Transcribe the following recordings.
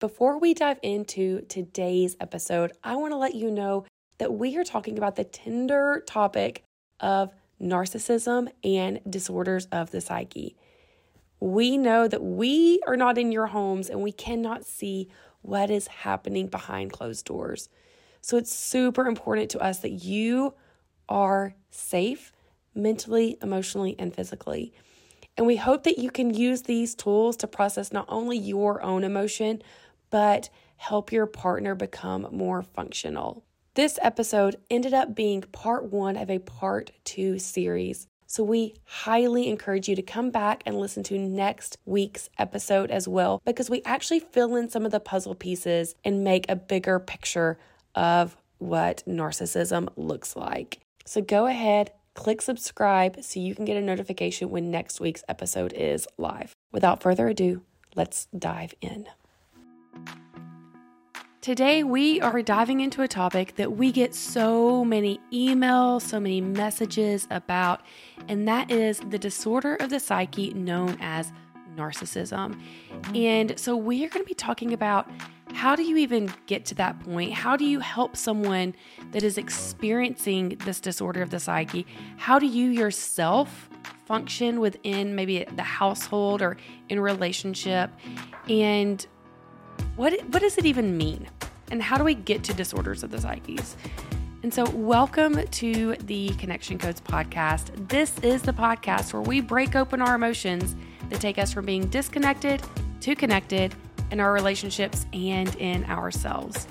Before we dive into today's episode, I want to let you know that we are talking about the tender topic of narcissism and disorders of the psyche. We know that we are not in your homes and we cannot see what is happening behind closed doors. So it's super important to us that you are safe mentally, emotionally, and physically. And we hope that you can use these tools to process not only your own emotion, but help your partner become more functional. This episode ended up being part one of a part two series. So we highly encourage you to come back and listen to next week's episode as well, because we actually fill in some of the puzzle pieces and make a bigger picture of what narcissism looks like. So go ahead, click subscribe so you can get a notification when next week's episode is live. Without further ado, let's dive in. Today, we are diving into a topic that we get so many emails, so many messages about, and that is the disorder of the psyche known as narcissism. And so, we are going to be talking about how do you even get to that point? How do you help someone that is experiencing this disorder of the psyche? How do you yourself function within maybe the household or in relationship? And what what does it even mean? And how do we get to disorders of the psyches? And so, welcome to the Connection Codes podcast. This is the podcast where we break open our emotions that take us from being disconnected to connected in our relationships and in ourselves.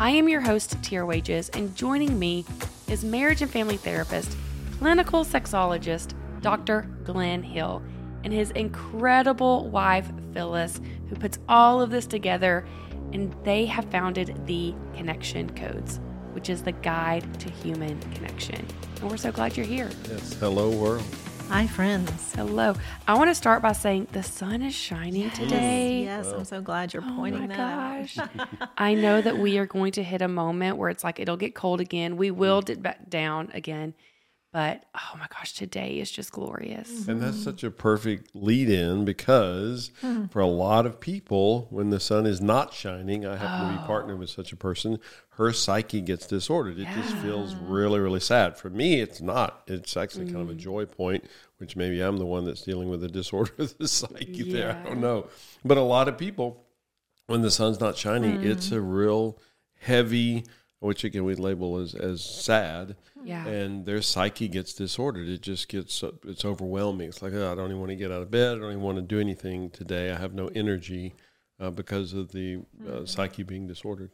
I am your host, Tira Wages, and joining me is marriage and family therapist, clinical sexologist, Dr. Glenn Hill, and his incredible wife, Phyllis, who puts all of this together. And they have founded the Connection Codes, which is the guide to human connection. And we're so glad you're here. Yes. Hello, world. Hi, friends. Hello. I want to start by saying the sun is shining today. Yes, I'm so glad you're Oh pointing my that gosh. out. I know that we are going to hit a moment where it's like it'll get cold again. We will mm. dip back down again. But oh my gosh, today is just glorious. And that's such a perfect lead in because hmm. for a lot of people, when the sun is not shining, I happen to be oh. partnered with such a person, her psyche gets disordered. It just feels really, really sad. For me, it's not. It's actually kind of a mm. joy point, which maybe I'm the one that's dealing with the disorder of the psyche there. I don't know. But a lot of people, when the sun's not shining, it's hmm. a real heavy, which again we label as, as sad. Yeah. and their psyche gets disordered. It just gets it's overwhelming. It's like oh, I don't even want to get out of bed. I don't even want to do anything today. I have no energy uh, because of the uh, psyche being disordered.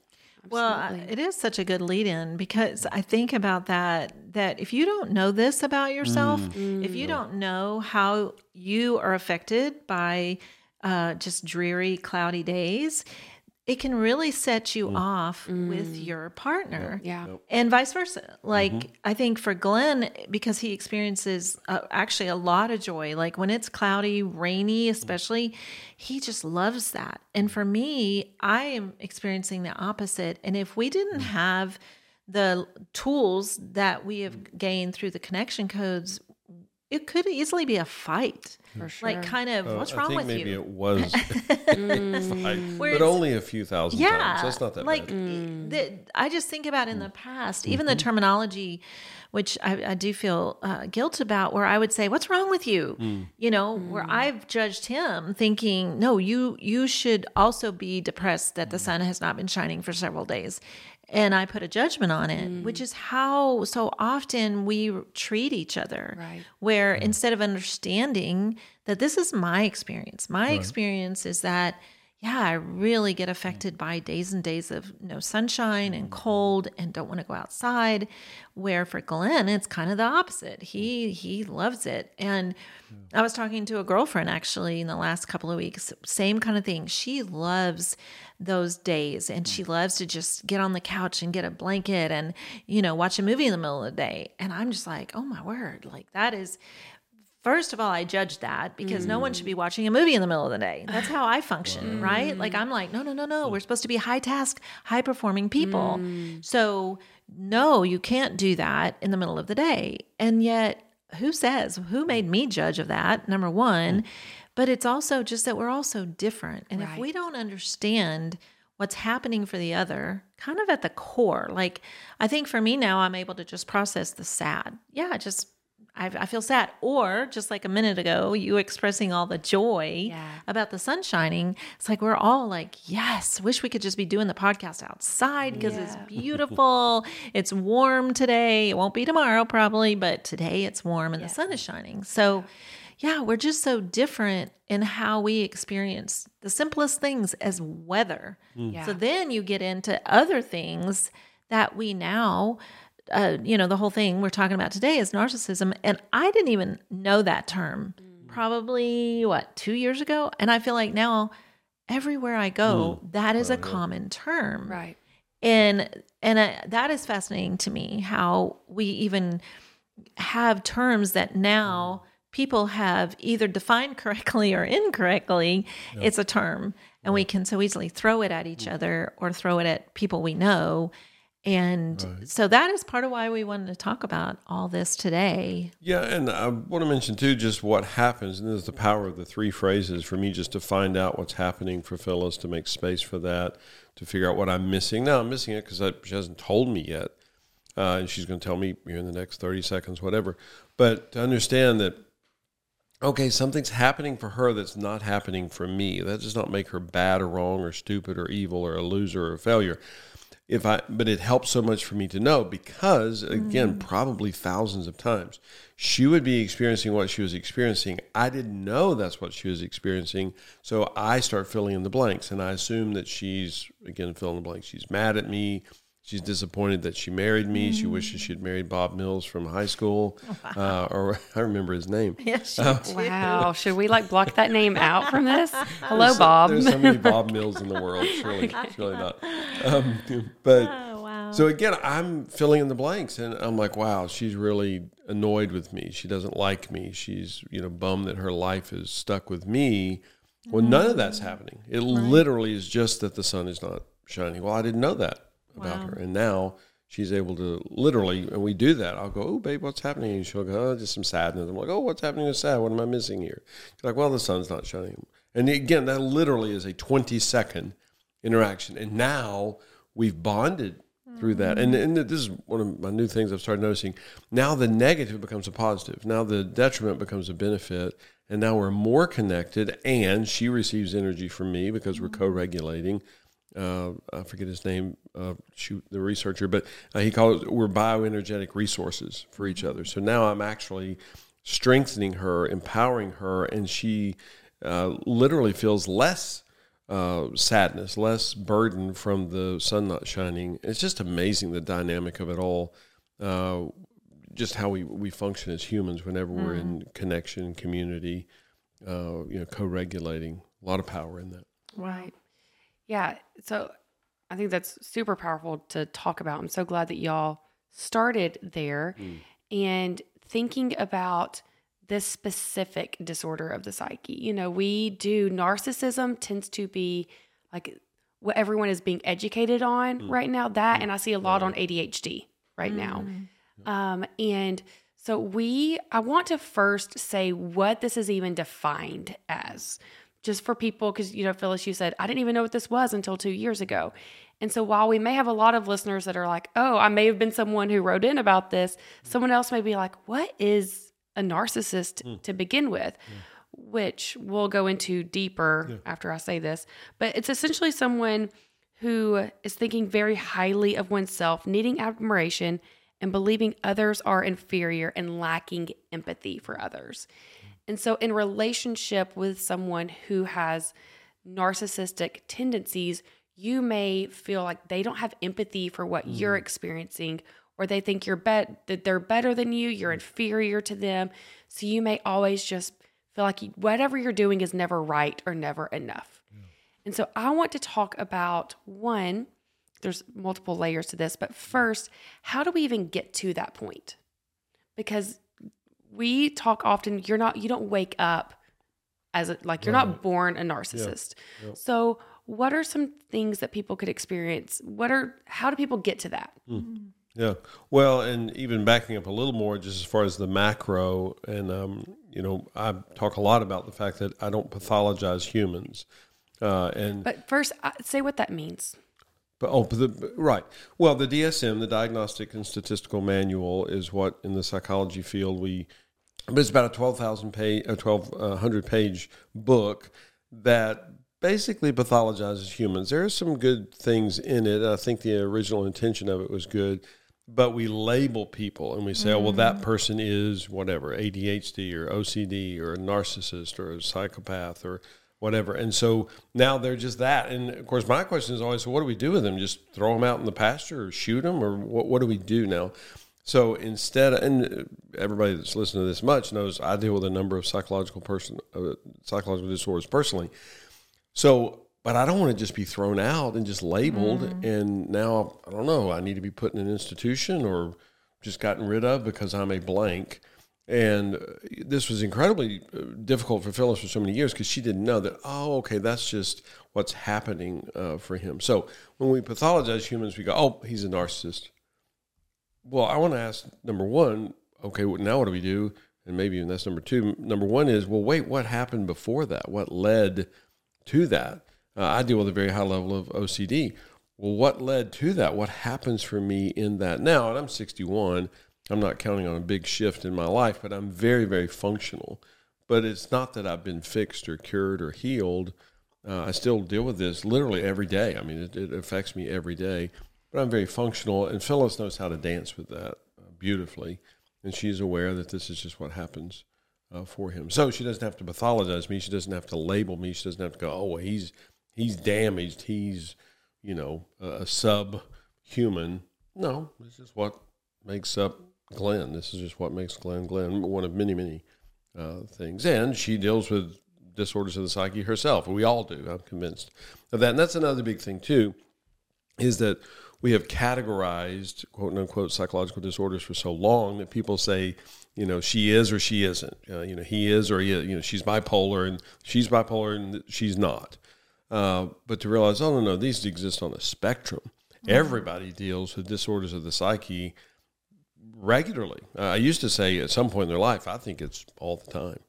Well, it is such a good lead in because I think about that that if you don't know this about yourself, if you don't know how you are affected by uh, just dreary, cloudy days, it can really set you mm. off with mm. your partner. yeah. and vice versa. Like mm-hmm. i think for glenn because he experiences uh, actually a lot of joy like when it's cloudy rainy mm. especially he just loves that. And for me i am experiencing the opposite. And if we didn't have the tools that we have gained through the connection codes it could easily be a fight For sure. like kind of what's Uh, wrong I think with maybe you it was, five, Where but only a few thousand yeah times. That's not that like bad. Mm. the, i just think about in the past even the terminology which i, I do feel uh, guilt about where i would say what's wrong with you Mm. you know where i've judged him thinking no you you should also be depressed that Mm. the sun has not been shining for several days and i put a judgment on it mm. which is how so often we treat each other Right. where mm. instead of understanding that this is my experience, my experience is that, yeah, I really get affected by days and days of no sunshine and mm-hmm. cold and don't want to go outside. Where for Glenn, it's kind of the opposite. He he loves it. And I was talking to a girlfriend actually in the last couple of weeks, same kind of thing. She loves those days and she mm. loves to just get on the couch and get a blanket and, you know, watch a movie in the middle of the day. And I'm just like, oh my word, like that is First of all, I judge that because no one should be mm. watching a movie in the middle of the day. That's how I function, right? Mm. Like I'm like, no, no, no, no. We're supposed to be high task, high performing people. Mm. So, no, you can't do that in the middle of the day. And yet, who says, who made me judge of that? Number one. But it's also just that we're all so different. And if we don't understand what's happening for the other kind of at the core. Like, I think for me now, I'm able to just process the sad. Yeah, just I, I feel sad. Or just like a minute ago, you expressing all the joy Yeah. about the sun shining. It's like we're all like, yes, wish we could just be doing the podcast outside because it's beautiful. it's warm today. It won't be tomorrow probably, but today it's warm and the sun is shining. So, yeah, we're just so different in how we experience the simplest things as weather. Mm. Yeah. So then you get into other things that we now, uh, you know, the whole thing we're talking about today is narcissism. And I didn't even know that term probably, what, two years ago? And I feel like now everywhere I go, that is a common term. Right. and and uh, that is fascinating to me how we even have terms that now people have either defined correctly or incorrectly it's a term. And we can so easily throw it at each other or throw it at people we know and so that is part of why we wanted to talk about all this today Yeah, and I want to mention too just what happens, and this is the power of the three phrases for me just to find out what's happening for Phyllis, to make space for that, to figure out what I'm missing. Now I'm missing it because she hasn't told me yet, uh, and she's going to tell me here in the next 30 seconds, whatever. But to understand that, okay, something's happening for her that's not happening for me. That does not make her bad or wrong or stupid or evil or a loser or a failure if I, but it helps so much for me to know because, again, mm. probably thousands of times, she would be experiencing what she was experiencing. I didn't know that's what she was experiencing. So I start filling in the blanks and I assume that she's, again, filling in the blanks. She's mad at me. She's disappointed that she married me. She wishes she'd married Bob Mills from high school, uh, or I remember his name. yes Wow. Should we like block that name out from this? Hello, Bob. There's so many Bob Mills in the world. Surely, surely not. Um, but oh wow So again, I'm filling in the blanks, and I'm like, wow, she's really annoyed with me. She doesn't like me. She's you know bummed that her life is stuck with me. Well, none of that's happening. It literally is just that the sun is not shining. Well, I didn't know that about her, and now she's able to literally, and we do that. I'll go, oh, babe, what's happening? And she'll go, oh, just some sadness. I'm like, oh, what's happening is sad. What am I missing here? She's like, well, the sun's not shining. And again, that literally is a 20 second interaction, and now we've bonded through that. And, and this is one of my new things I've started noticing. Now the negative becomes a positive. Now the detriment becomes a benefit. And now we're more connected. And she receives energy from me because we're co regulating. Uh, I forget his name, uh, shoot, the researcher, but uh, he calls it, we're bioenergetic resources for each other. So now I'm actually strengthening her, empowering her, and she uh, literally feels less uh, sadness, less burden from the sun not shining. It's just amazing the dynamic of it all. Uh, just how we, we function as humans whenever we're in connection, community, uh, you know, co-regulating. A lot of power in that. Right. Yeah. So I think that's super powerful to talk about. I'm so glad that y'all started there mm. and thinking about this specific disorder of the psyche. You know, we do narcissism tends to be like what everyone is being educated on mm. right now. That mm. and I see a lot on ADHD right now. Um, and so we, I want to first say what this is even defined as, just for people, because you know, Phyllis, you said I didn't even know what this was until two years ago. And so while we may have a lot of listeners that are like, oh, I may have been someone who wrote in about this, mm. someone else may be like, what is a narcissist mm. to begin with? Which we'll go into deeper after I say this. But it's essentially someone who is thinking very highly of oneself, needing admiration, and believing others are inferior and lacking empathy for others. And so, in relationship with someone who has narcissistic tendencies, you may feel like they don't have empathy for what mm. you're experiencing, or they think you're bet that they're better than you, you're mm. inferior to them. So you may always just feel like you, whatever you're doing is never right or never enough. And so I want to talk about one, there's multiple layers to this, but first, how do we even get to that point? Because we talk often, you're not, you don't wake up as a, like you're not born a narcissist. So, what are some things that people could experience? What are, how do people get to that? Yeah. Well, and even backing up a little more, just as far as the macro, and um, you know, I talk a lot about the fact that I don't pathologize humans. Uh, and But first, uh, say what that means. But oh, but the, right. Well, the DSM, the Diagnostic and Statistical Manual, is what in the psychology field we. But it's about a twelve thousand page, a twelve hundred page book that basically pathologizes humans. There are some good things in it. I think the original intention of it was good, but we label people and we say, oh, well, that mm-hmm. person is whatever ADHD or OCD or a narcissist or a psychopath or whatever. And so now they're just that. And of course, my question is always, so what do we do with them? Just throw them out in the pasture or shoot them or what, what do we do now? So instead, and everybody that's listened to this much knows I deal with a number of psychological person, uh, psychological disorders personally. So, but I don't want to just be thrown out and just labeled. And now I don't know. I need to be put in an institution or just gotten rid of because I'm a blank. And uh, this was incredibly uh, difficult for Phyllis for so many years because she didn't know that, oh, okay, that's just what's happening uh, for him. So when we pathologize humans, we go, oh, he's a narcissist. Well, I want to ask number one, okay, well, now what do we do? And maybe even that's number two. Number one is, well, wait, what happened before that? What led to that? Uh, I deal with a very high level of OCD. Well, what led to that? What happens for me in that now? And I'm 61. I'm not counting on a big shift in my life, but I'm very, very functional. But it's not that I've been fixed or cured or healed. Uh, I still deal with this literally every day. I mean, it, it affects me every day, but I'm very functional. And Phyllis knows how to dance with that uh, beautifully. And she's aware that this is just what happens uh, for him. So she doesn't have to pathologize me. She doesn't have to label me. She doesn't have to go, oh, well, he's, he's damaged. He's, you know, a, a subhuman. No, this is what makes up Glenn. This is just what makes Glenn Glenn, one of many, many uh, things. And she deals with disorders of the psyche herself. We all do. I'm convinced of that. And that's another big thing too, is that we have categorized quote unquote psychological disorders for so long that people say, you know, she is or she isn't. Uh, you know, he is or he is. You know, she's bipolar and she's bipolar and she's not. Uh, but to realize, oh no, no, these exist on a spectrum. Everybody deals with disorders of the psyche regularly. Uh, I used to say at some point in their life, I think it's all the time.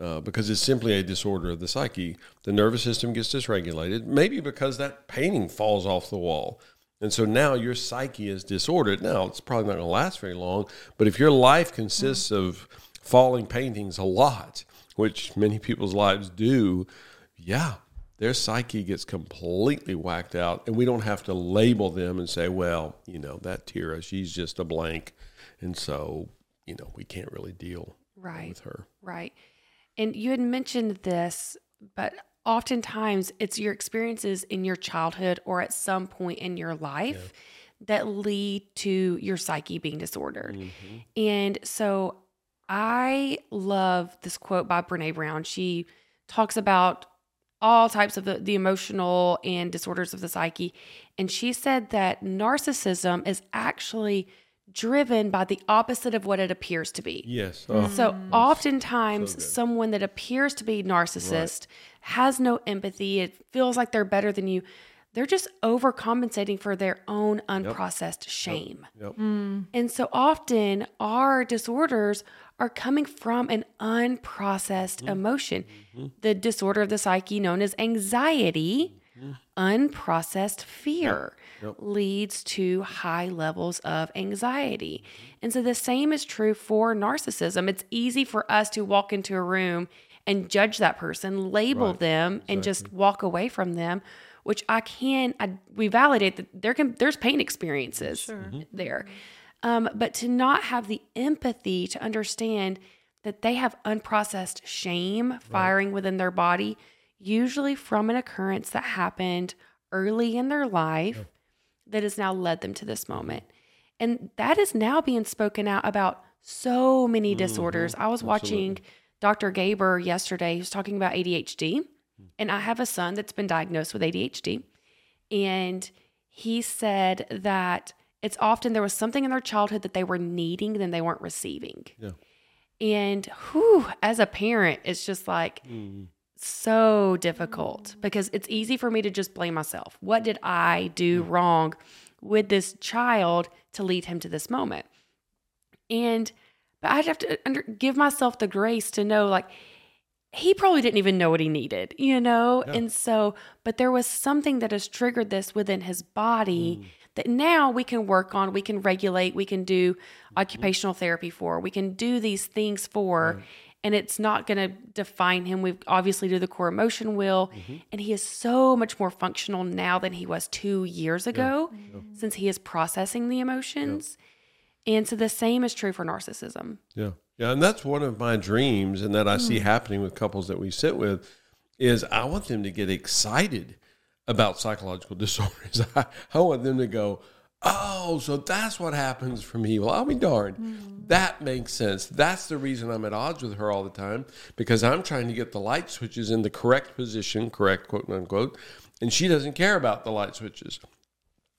Uh, because it's simply a disorder of the psyche. The nervous system gets dysregulated, maybe because that painting falls off the wall. And so now your psyche is disordered. Now, it's probably not going to last very long, but if your life consists of falling paintings a lot, which many people's lives do, yeah, their psyche gets completely whacked out. And we don't have to label them and say, well, you know, that Tira, she's just a blank. And so, you know, we can't really deal Right. with her. Right. And you had mentioned this, but oftentimes it's your experiences in your childhood or at some point in your life that lead to your psyche being disordered. Mm-hmm. And so I love this quote by Brene Brown. She talks about all types of the, the emotional and disorders of the psyche. And she said that narcissism is actually driven by the opposite of what it appears to be. Yes. Mm. Oh, So mm. oftentimes, so someone that appears to be narcissist has no empathy. It feels like they're better than you. They're just overcompensating for their own unprocessed shame. Yep. Mm. And so often, our disorders are coming from an unprocessed mm-hmm. emotion. Mm-hmm. The disorder of the psyche, known as anxiety, mm-hmm. unprocessed fear leads to high levels of anxiety. And so the same is true for narcissism. It's easy for us to walk into a room and judge that person, label Right. them, and just walk away from them. Which I can, I, we validate that there can, there's pain experiences there, um, but to not have the empathy to understand that they have unprocessed shame firing within their body, usually from an occurrence that happened early in their life that has now led them to this moment. And that is now being spoken out about so many mm-hmm. disorders. I was watching Dr. Gabor yesterday. He was talking about ADHD. Hmm. And I have a son that's been diagnosed with ADHD. And he said that it's often there was something in their childhood that they were needing than they weren't receiving. Yeah. And whew, as a parent, it's just like mm-hmm. So difficult because it's easy for me to just blame myself. What did I do wrong with this child to lead him to this moment? And but I'd have to under, give myself the grace to know like he probably didn't even know what he needed, you know? And so, but there was something that has triggered this within his body Mm. that now we can work on, we can regulate, we can do occupational therapy for, we can do these things for. And it's not going to define him. We've obviously do the core emotion wheel, Mm-hmm. and he is so much more functional now than he was two years ago, since he is processing the emotions. And so the same is true for narcissism. Yeah. Yeah. And that's one of my dreams and that I see happening with couples that we sit with is I want them to get excited about psychological disorders. I, I want them to go, Oh, so that's what happens for me. Well, I'll be darned. Hmm. That makes sense. That's the reason I'm at odds with her all the time because I'm trying to get the light switches in the correct position, correct, quote unquote, and she doesn't care about the light switches.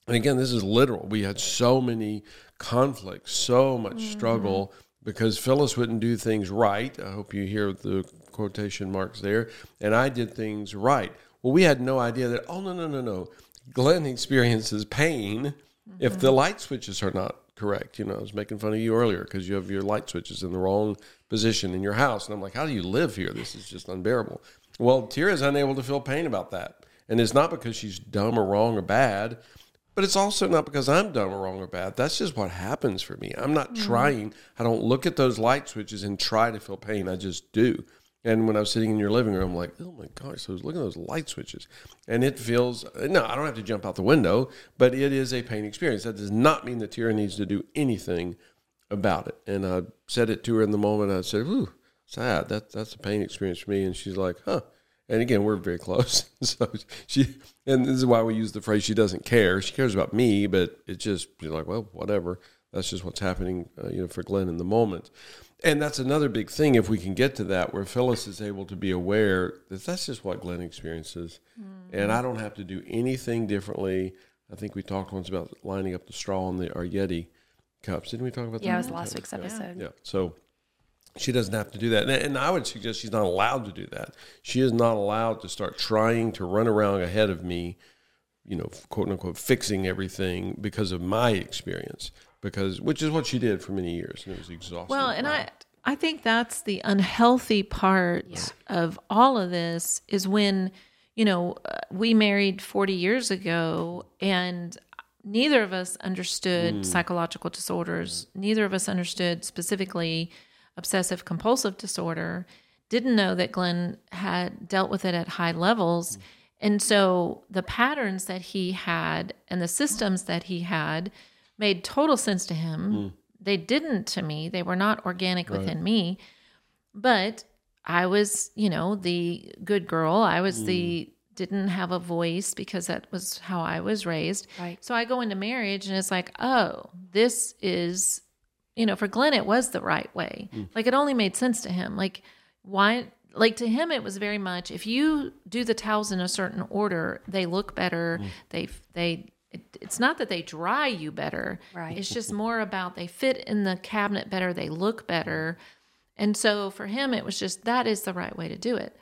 And again, this is literal. We had so many conflicts, so much mm-hmm. struggle because Phyllis wouldn't do things right. I hope you hear the quotation marks there. And I did things right. Well, we had no idea that, oh, no, no, no, no. Glenn experiences pain if the light switches are not correct. You know, I was making fun of you earlier because you have your light switches in the wrong position in your house. And I'm like, how do you live here? This is just unbearable. Well, Tira is unable to feel pain about that. And it's not because she's dumb or wrong or bad. But it's also not because I'm dumb or wrong or bad. That's just what happens for me. I'm not mm-hmm. trying. I don't look at those light switches and try to feel pain. I just do. And when I was sitting in your living room, I'm like, oh my gosh, was looking at those light switches. And it feels, no, I don't have to jump out the window, but it is a pain experience. That does not mean that Tira needs to do anything about it. And I said it to her in the moment. I said, ooh, sad. That, that's a pain experience for me. And she's like, huh. And again, we're very close. so she, and this is why we use the phrase, she doesn't care. She cares about me, but it's just, you're like, well, whatever. That's just what's happening, uh, you know, for Glenn in the moment. And that's another big thing if we can get to that, where Phyllis is able to be aware that that's just what Glenn experiences. Mm-hmm. And I don't have to do anything differently. I think we talked once about lining up the straw in the our Yeti cups. Didn't we talk about that? Yeah, it was last week's episode. Yeah. So she doesn't have to do that. And, and I would suggest she's not allowed to do that. She is not allowed to start trying to run around ahead of me, you know, quote unquote, fixing everything because of my experience, because which is what she did for many years. And it was exhausting. Well, and I I think that's the unhealthy part of all of this is when, you know, uh, we married 40 years ago and neither of us understood psychological disorders. Neither of us understood specifically obsessive compulsive disorder. Didn't know that Glenn had dealt with it at high levels. And so the patterns that he had and the systems that he had made total sense to him. Hmm. They didn't to me. They were not organic within me. But I was, you know, the good girl. I was the hmm. didn't have a voice because that was how I was raised. Right. So I go into marriage and it's like, oh, this is, you know, for Glenn, it was the right way. Hmm. Like it only made sense to him. Like, why? Like to him, it was very much if you do the towels in a certain order, they look better. They, they, it, it's not that they dry you better. Right. It's just more about they fit in the cabinet better, they look better. And so for him, it was just that is the right way to do it.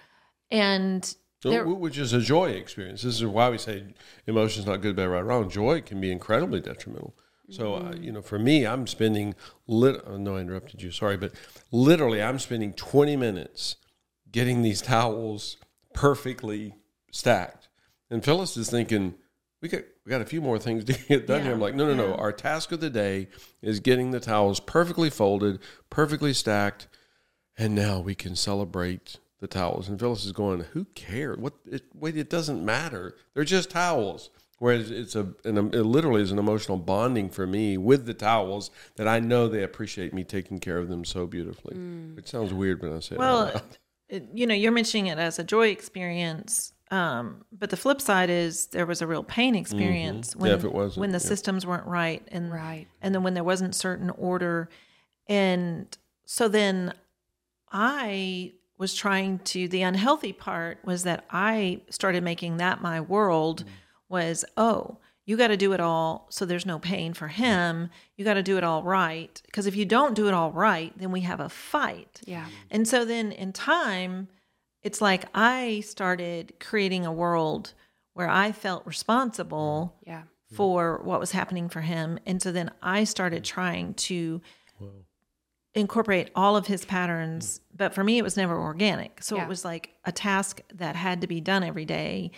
And So, there- which is a joy experience. This is why we say emotion's not good, bad, right, wrong. Joy can be incredibly detrimental. So, uh, you know, for me, I'm spending lit. Oh, no, I interrupted you. Sorry, but literally, I'm spending 20 minutes getting these towels perfectly stacked. And Phyllis is thinking, we got we got a few more things to get done here. I'm like, no, no, no. Our task of the day is getting the towels perfectly folded, perfectly stacked, and now we can celebrate the towels. And Phyllis is going, who cares? What? It, wait, it doesn't matter. They're just towels. Whereas it's a, an, it literally is an emotional bonding for me with the towels that I know they appreciate me taking care of them so beautifully. Mm. It sounds weird when I say it. Well, it, you know, you're mentioning it as a joy experience, um, but the flip side is there was a real pain experience when Mm-hmm. Yeah, if it wasn't, when the yeah. systems weren't right, and Right. and then when there wasn't certain order, and so then I was trying to. The unhealthy part was that I started making that my world was oh. You got to do it all so there's no pain for him. You got to do it all right. Because if you don't do it all right, then we have a fight. Yeah. And so then in time, it's like I started creating a world where I felt responsible mm. Yeah. for what was happening for him. And so then I started mm. trying to incorporate all of his patterns. Mm. But for me, it was never organic. So Yeah. it was like a task that had to be done every day.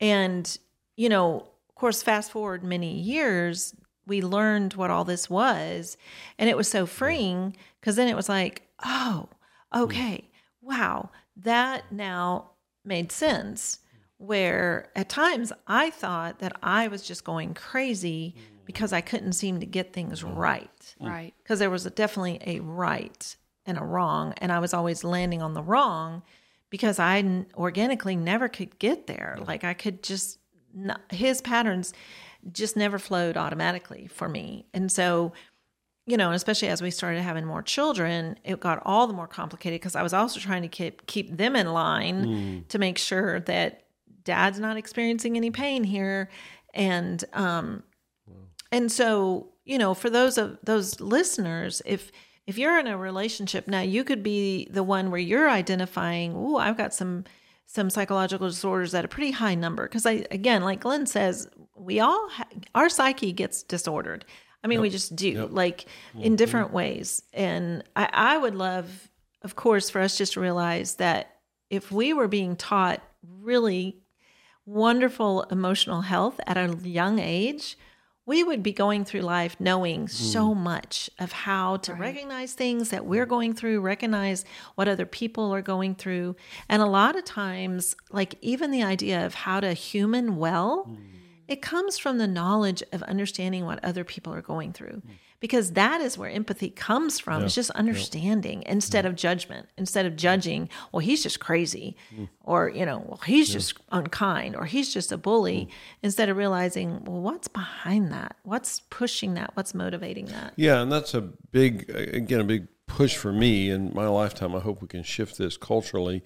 And, you know, of course, fast forward many years, we learned what all this was. And it was so freeing because then it was like, oh, okay, wow, that now made sense. Where at times I thought that I was just going crazy because I couldn't seem to get things mm. right. Mm. Right. because there was a, definitely a right and a wrong and i was always landing on the wrong because i n- organically never could get there. Like i could just not, his patterns just never flowed automatically for me. And so you know especially as we started having more children it got all the more complicated because i was also trying to keep keep them in line to make sure that dad's not experiencing any pain here and um and so, you know, for those of those listeners, if if you're in a relationship now, you could be the one where you're identifying, "Oh, I've got some some psychological disorders at a pretty high number." Because I again, like Glenn says, we all ha- our psyche gets disordered. I mean, we just do, like in different ways. And I, I would love, of course, for us just to realize that if we were being taught really wonderful emotional health at a young age, we would be going through life knowing mm-hmm. so much of how to recognize things that we're going through, recognize what other people are going through. And a lot of times, like even the idea of how to human well, mm. It comes from the knowledge of understanding what other people are going through. Hmm. Because that is where empathy comes from. It's just understanding instead hmm. of judgment, instead of judging, well, he's just crazy, hmm. or, you know, well, he's just unkind, or he's just a bully, instead of realizing, well, what's behind that? What's pushing that? What's motivating that? Yeah, and that's a big, again, a big push for me in my lifetime. I hope we can shift this culturally.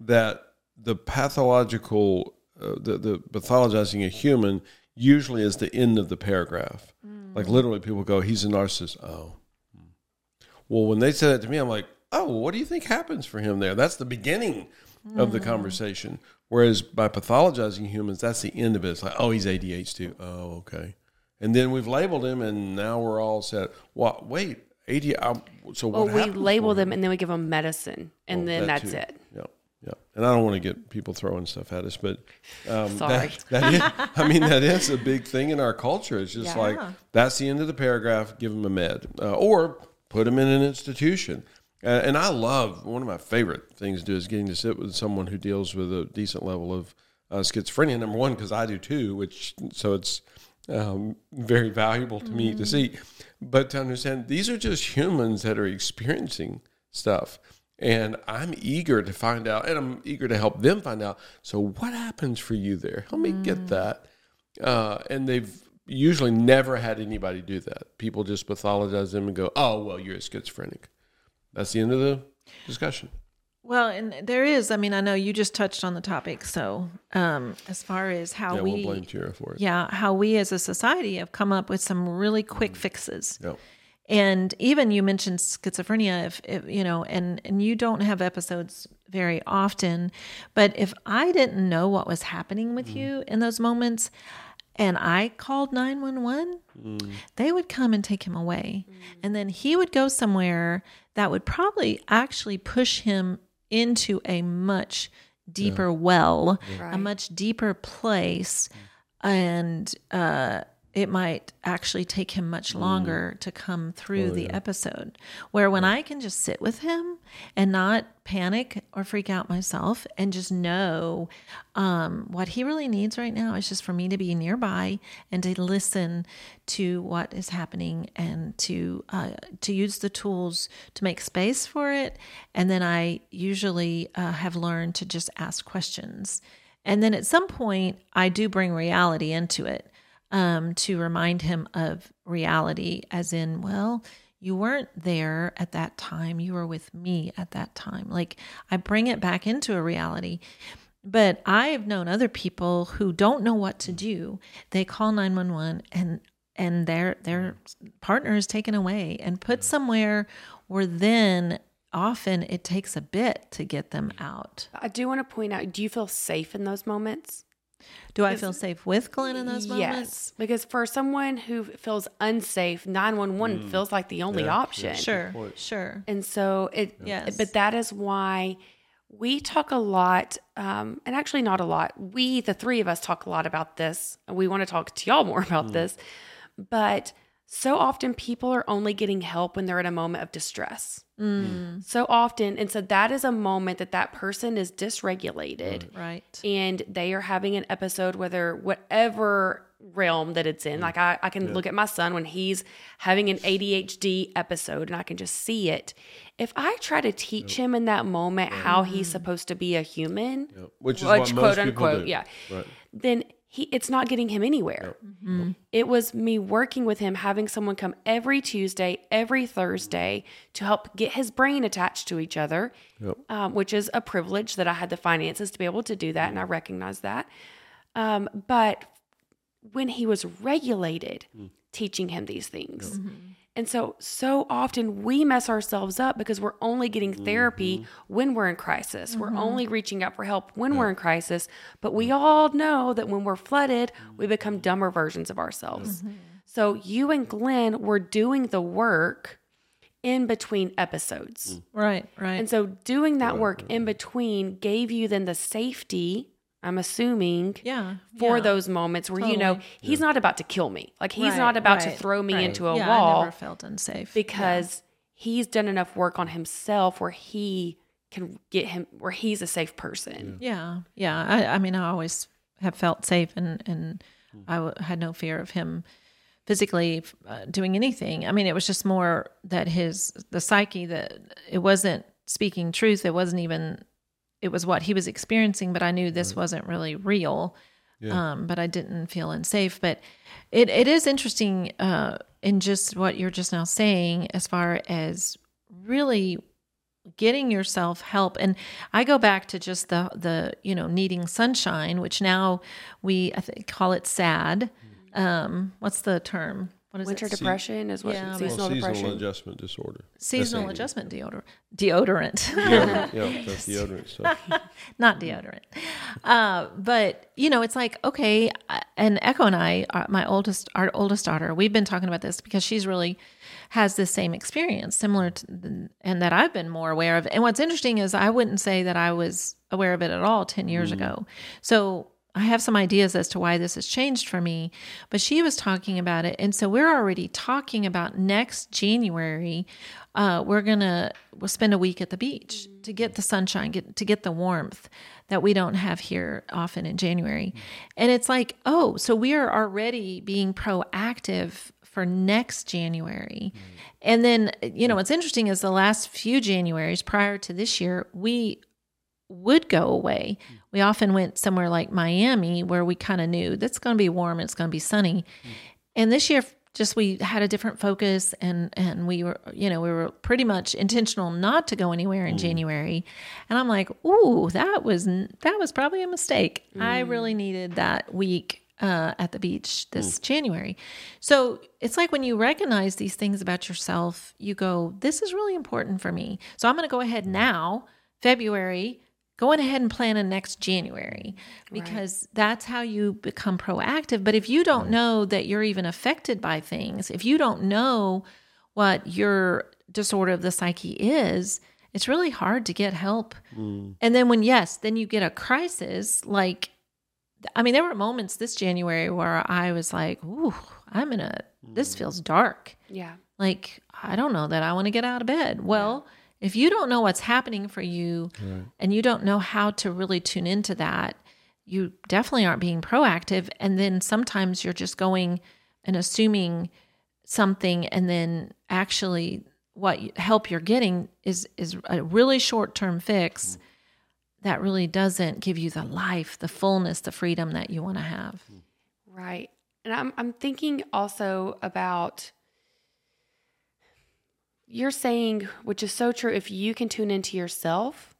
That the pathological, uh, the the pathologizing a human usually is the end of the paragraph. Like literally, people go, "He's a narcissist." Oh, Hmm. well, when they say that to me, I'm like, "Oh, what do you think happens for him there?" That's the beginning of the conversation. Whereas by pathologizing humans, that's the end of it. It's like, "Oh, he's ADHD." Oh, okay. And then we've labeled him, and now we're all set. What? Wait, AD. I, so what? Well, we label them and then we give them medicine, and Oh, then that that's too. it. Yeah, yeah. And I don't want to get people throwing stuff at us, but um, Sorry. That, that is, I mean, that is a big thing in our culture. It's just Yeah. like that's the end of the paragraph. Give them a med, uh, or put them in an institution. Uh, and I love one of my favorite things to do is getting to sit with someone who deals with a decent level of uh, schizophrenia. Number one, because I do too, which so it's um, very valuable to me to see. But to understand these are just humans that are experiencing stuff. And I'm eager to find out, and I'm eager to help them find out. So, what happens for you there? Help me get that. Uh, and they've usually never had anybody do that. People just pathologize them and go, oh, well, you're a schizophrenic. That's the end of the discussion. Well, and there is, I mean, I know you just touched on the topic. So, um, as far as how Yeah, we, we'll blame Tira for it. yeah, how we as a society have come up with some really quick fixes. Yeah. And even you mentioned schizophrenia, if, if you know, and and you don't have episodes very often, but if I didn't know what was happening with mm. you in those moments, and I called nine one one, mm. they would come and take him away, mm. and then he would go somewhere that would probably actually push him into a much deeper well, a much deeper place, and uh, it might actually take him much longer to come through the episode. Where when I can just sit with him and not panic or freak out myself and just know um, what he really needs right now is just for me to be nearby and to listen to what is happening and to uh, to use the tools to make space for it. And then I usually uh, have learned to just ask questions. And then at some point, I do bring reality into it um, to remind him of reality, as in, well, you weren't there at that time. You were with me at that time. Like I bring it back into a reality. But I've known other people who don't know what to do. They call 911 and and their their partner is taken away and put somewhere where then often it takes a bit to get them out. I do want to point out do you feel safe in those moments? Do I feel safe with Glenn in those moments? Yes, because for someone who feels unsafe, 911 feels like the only Yeah, option. Sure, sure. And so it, Yes. but that is why we talk a lot, um, and actually not a lot. We, the three of us, talk a lot about this. We want to talk to y'all more about this, but so often people are only getting help when they're in a moment of distress. Mm. So often, and so that is a moment that that person is dysregulated mm, Right. and they are having an episode, whether whatever realm that it's in. Mm. Like I, I can look at my son when he's having an ADHD episode and I can just see it. If I try to teach him in that moment how he's supposed to be a human, Yep. Which is which what quote most people unquote, do. yeah, Right. then he it's not getting him anywhere. It was me working with him, having someone come every Tuesday, every Thursday to help get his brain attached to each other, Yep. um, which is a privilege that I had the finances to be able to do that, and I recognize that. Um, but when he was regulated, teaching him these things. And so, so often we mess ourselves up because we're only getting therapy mm-hmm. when we're in crisis. We're mm-hmm. only reaching out for help when we're in crisis. But we all know that when we're flooded, we mm-hmm. become dumber versions of ourselves. So, you and Glenn were doing the work in between episodes. Mm. Right, right. And so, doing that work in between gave you then the safety, I'm assuming, yeah. for yeah. those moments where you know Totally. he's not about to kill me. Like he's Right, not about to throw me right. into a yeah, I wall never felt unsafe. because he's done enough work on himself where he can get him where he's a safe person. Yeah, yeah. I, I mean, I always have felt safe, and and I w- had no fear of him physically uh, doing anything. I mean, it was just more that his the psyche that it wasn't speaking truth. It wasn't even. It was what he was experiencing, but I knew this wasn't really real. Um, but I didn't feel unsafe. But it, it is interesting uh, in just what you're just now saying, as far as really getting yourself help. And i go back to just the the you know needing sunshine which now we i think call it sad um what's the term what is Winter it depression is what Yeah, but- seasonal Well, depression. seasonal adjustment disorder. seasonal That's it. adjustment deodorant deodorant Deodorant. yeah, that's deodorant stuff. not deodorant. Uh, but you know, it's like okay, uh, and Echo and I, uh, my oldest, our oldest daughter, we've been talking about this because she's really has this same experience, similar to, the, and that I've been more aware of. And what's interesting is I wouldn't say that I was aware of it at all ten years ago. So. I have some ideas as to why this has changed for me, but she was talking about it. And so we're already talking about next January. Uh, we're going to we'll spend a week at the beach to get the sunshine, get to get the warmth that we don't have here often in January. And it's like, oh, so we are already being proactive for next January. And then, you know, what's interesting is the last few Januaries prior to this year, we would go away. We often went somewhere like Miami where we kind of knew that's going to be warm it's going to be sunny. And this year just we had a different focus and and we were you know we were pretty much intentional not to go anywhere in mm. January. And I'm like, "Ooh, that was that was probably a mistake. I mm. really needed that week uh, at the beach this mm. January. So it's like when you recognize these things about yourself, you go, This is really important for me. So I'm going to go ahead now, February, going ahead and plan a next January because that's how you become proactive. But if you don't know that you're even affected by things, if you don't know what your disorder of the psyche is, it's really hard to get help. Mm. And then when, yes, then you get a crisis, like, I mean, there were moments this January where I was like, ooh, I'm in a, this mm. feels dark. Yeah. Like, I don't know that I want to get out of bed. Well, if you don't know what's happening for you and you don't know how to really tune into that, you definitely aren't being proactive. And then sometimes you're just going and assuming something, and then actually what help you're getting is is a really short term fix mm. that really doesn't give you the life, the fullness, the freedom that you want to have. Mm. Right. And I'm I'm thinking also about you're saying, which is so true, if you can tune into yourself.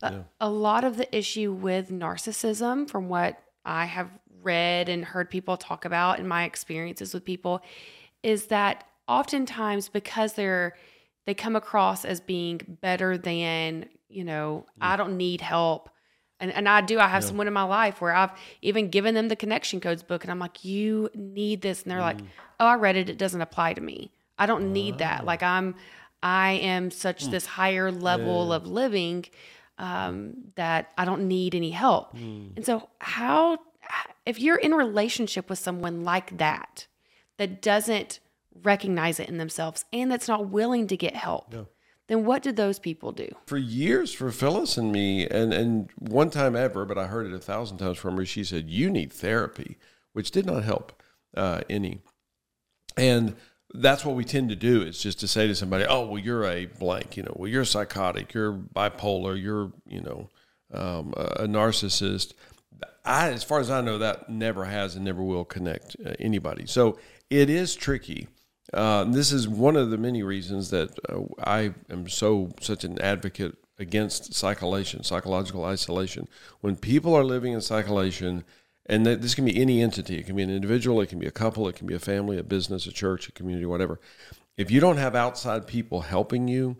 But a lot of the issue with narcissism, from what I have read and heard people talk about in my experiences with people, is that oftentimes because they're they come across as being better than, you know, I don't need help. And, and I do. I have someone in my life where I've even given them the connection codes book, and I'm like, "You need this," and they're like, Mm. "Oh, I read it. It doesn't apply to me. I don't need that. Like I'm, I am such Mm. this higher level of living um, that I don't need any help." Mm. And so, how if you're in relationship with someone like that that doesn't recognize it in themselves and that's not willing to get help, then what do those people do? for years for Phyllis and me, and and one time ever, but I heard it a thousand times from her. She said, "You need therapy," which did not help uh, any. And that's what we tend to do is just to say to somebody, "Oh, well, you're a blank," you know, "Well, you're psychotic, you're bipolar, you're you know um, a narcissist." I, as far as I know, that never has and never will connect uh, anybody. So it is tricky. Uh, this is one of the many reasons that uh, I am so such an advocate against isolation, psychological isolation. When people are living in isolation, and th- this can be any entity, it can be an individual, it can be a couple, it can be a family, a business, a church, a community, whatever. If you don't have outside people helping you,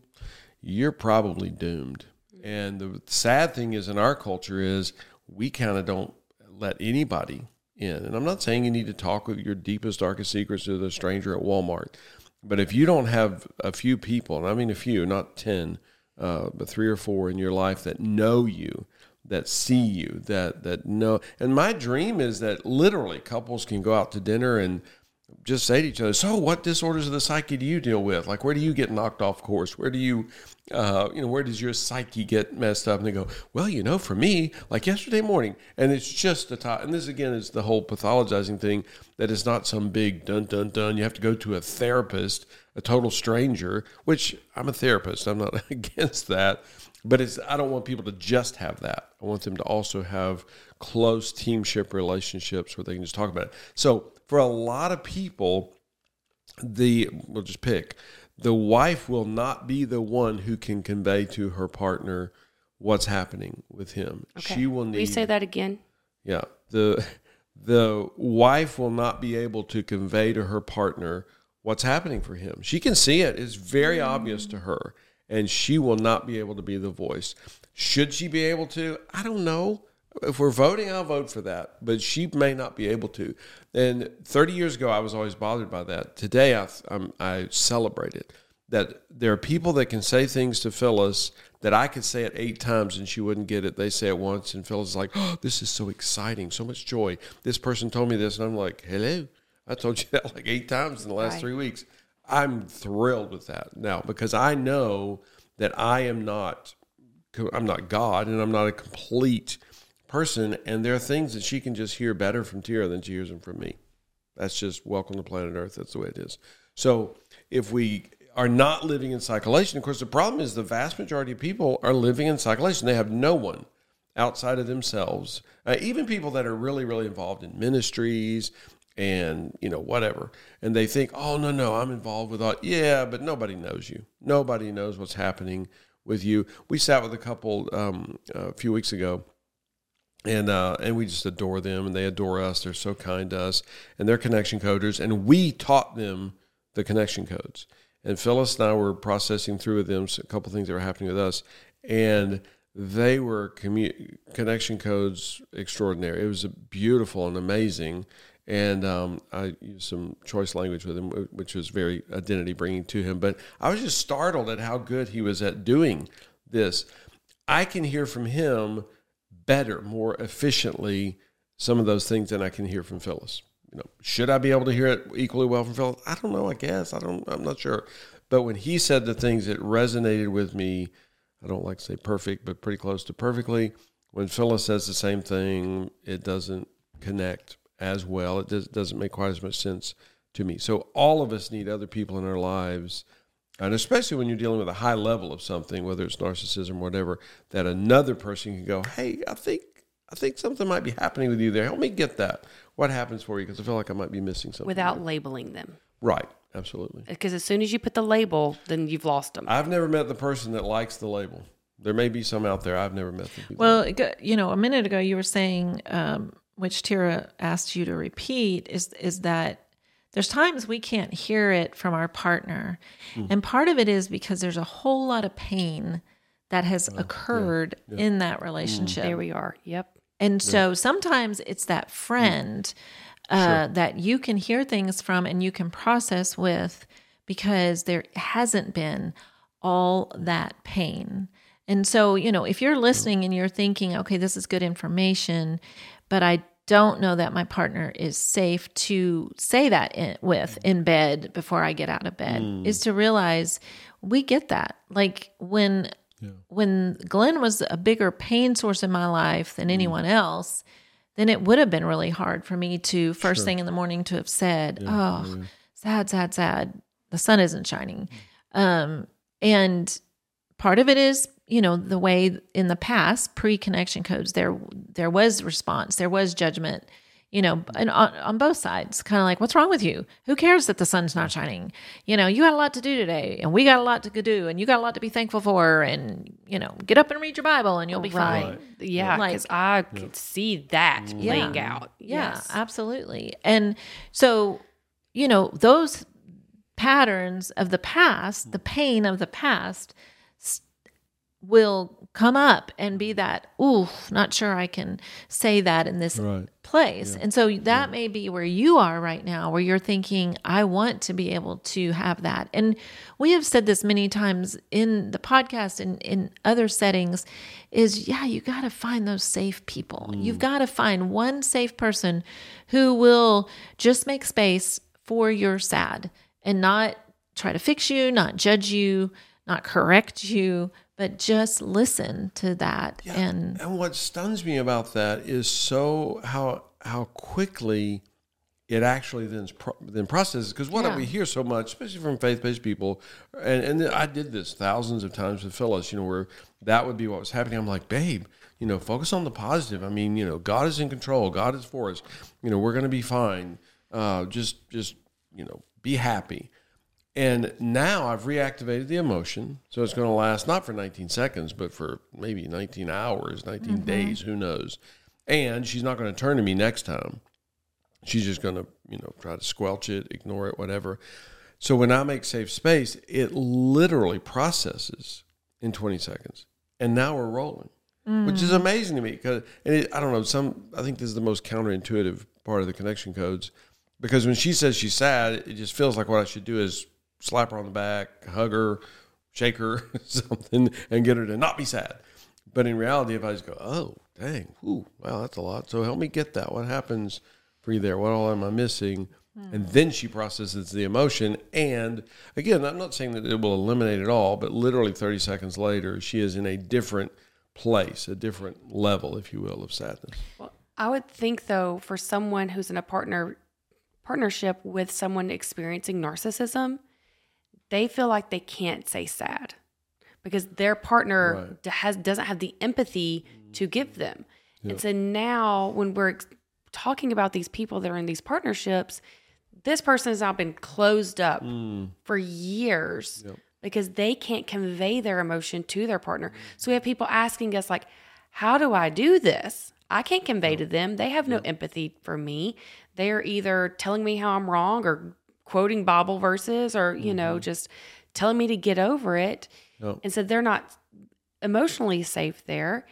you're probably doomed. And the sad thing is in our culture is we kind of don't let anybody in. And I'm not saying you need to talk with your deepest, darkest secrets to the stranger at Walmart. But if you don't have a few people, and I mean a few, not 10, uh, but three or four in your life that know you, that see you, that, that know. And my dream is that literally couples can go out to dinner and just say to each other, "So, what disorders of the psyche do you deal with? Like, where do you get knocked off course? Where do you, uh, you know, where does your psyche get messed up?" And they go, "Well, you know, for me, like yesterday morning." And it's just the top. And this again is the whole pathologizing thing that is not some big dun dun dun. You have to go to a therapist, a total stranger. Which I'm a therapist. I'm not against that, but it's I don't want people to just have that. I want them to also have close teamship relationships where they can just talk about it. So for a lot of people, the we'll just pick the wife will not be the one who can convey to her partner what's happening with him. She will Will you say that again? yeah. The the wife will not be able to convey to her partner what's happening for him. She can see it. It's very obvious to her. And she will not be able to be the voice. Should she be able to? I don't know. If we're voting, I'll vote for that. But she may not be able to. And 30 years ago, I was always bothered by that. Today, I, I'm, I celebrate it. That there are people that can say things to Phyllis that I could say it eight times and she wouldn't get it. They say it once, and Phyllis is like, "Oh, this is so exciting, so much joy." This person told me this, and I'm like, "Hello, I told you that like eight times in the last Right. three weeks." I'm thrilled with that now because I know that I am not, I'm not God, and I'm not a complete person, and there are things that she can just hear better from Tira than she hears them from me. That's just welcome to planet Earth. That's the way it is. So if we are not living in cyclation, of course, the problem is the vast majority of people are living in cyclation. They have no one outside of themselves. Uh, even people that are really, really involved in ministries and you know whatever, and they think, oh no, no, I'm involved with all. Yeah, but nobody knows you. Nobody knows what's happening with you. We sat with a couple um, a few weeks ago and uh, and we just adore them, and they adore us. They're so kind to us, and they're connection coders, and we taught them the connection codes. And Phyllis and I were processing through with them a couple things that were happening with us, and they were commu- connection codes extraordinary. It was beautiful and amazing. And um, I used some choice language with him, which was very identity bringing to him. But I was just startled at how good he was at doing this. I can hear from him better, more efficiently, some of those things than I can hear from Phyllis. You know, should I be able to hear it equally well from Phyllis? I don't know. I guess I don't. I'm not sure. But when he said the things that resonated with me, I don't like to say perfect, but pretty close to perfectly. When Phyllis says the same thing, it doesn't connect as well. It does, doesn't make quite as much sense to me. So all of us need other people in our lives and especially when you're dealing with a high level of something, whether it's narcissism or whatever, that another person can go, "Hey, I think I think something might be happening with you there. Help me get that. What happens for you? Because I feel like I might be missing something." Without labeling them. right, absolutely. Because as soon as you put the label, then you've lost them. I've never met the person that likes the label. There may be some out there. I've never met the people. Well, you know, a minute ago you were saying, um, which Tira asked you to repeat, is is that there's times we can't hear it from our partner, mm-hmm. and part of it is because there's a whole lot of pain that has occurred in that mm-hmm. relationship. There we are. Yep. And so sometimes it's that mm. friend uh, that you can hear things from and you can process with because there hasn't been all that pain. And so, you know, if you're listening and you're thinking, okay, this is good information, but I don't know that my partner is safe to say that in, with in bed before I get out of bed, hmm. is to realize we get that. Like when when Glenn was a bigger pain source in my life than hmm. anyone else, then it would have been really hard for me to first thing in the morning to have said, "Oh, sad, sad, sad. The sun isn't shining." Hmm. Um, and part of it is, you know, the way in the past pre-connection codes there there was response, there was judgment. You know, and on, on both sides, kind of like, what's wrong with you? Who cares that the sun's not shining? You know, you got a lot to do today, and we got a lot to do, and you got a lot to be thankful for, and you know, get up and read your Bible, and you'll be fine. Yeah, Like- because I could see that mm. playing out. Yeah, Yes. absolutely. And so, you know, those patterns of the past, the pain of the past, s- will come up and be that, ooh, not sure I can say that in this Right. place. And so that may be where you are right now, where you're thinking, I want to be able to have that. And we have said this many times in the podcast and in other settings is yeah, you got to find those safe people. You've mm. got to find one safe person who will just make space for your sad and not try to fix you, not judge you, not correct you, but just listen to that and And what stuns me about that is so how how quickly it actually then then processes because what Yeah. we hear so much, especially from faith based people, and and I did this thousands of times with Phyllis, you know, where that would be what was happening. I'm like, babe, you know, focus on the positive. I mean, you know, God is in control. God is for us. You know, we're going to be fine. Uh, just just you know, be happy. And now I've reactivated the emotion. So it's going to last not for 19 seconds, but for maybe 19 hours, 19 mm-hmm. days, who knows. And she's not going to turn to me next time. She's just going to, you know, try to squelch it, ignore it, whatever. So when I make safe space, it literally processes in 20 seconds. And now we're rolling, which is mm. amazing to me because, and it, I don't know, some, I think this is the most counterintuitive part of the connection codes because when she says she's sad, it just feels like what I should do is slap her on the back, hug her, shake her, something, and get her to not be sad. But in reality, if I just go, oh, dang, whew, wow, that's a lot. So help me get that. What happens for you there? What all am I missing? And hmm. then she processes the emotion. And again, I'm not saying that it will eliminate it all, but literally 30 seconds later, she is in a different place, a different level, if you will, of sadness. Well, I would think though, for someone who's in a partner partnership with someone experiencing narcissism, they feel like they can't say sad because their partner Right. has doesn't have the empathy to give them. And so now, when we're ex- talking about these people that are in these partnerships, this person has now been closed up mm. for years because they can't convey their emotion to their partner. So we have people asking us like, "How do I do this?" I can't convey to them. They have no empathy for me. They are either telling me how I'm wrong or quoting Bible verses or, you know, just telling me to get over it. Yep. And so they're not emotionally safe there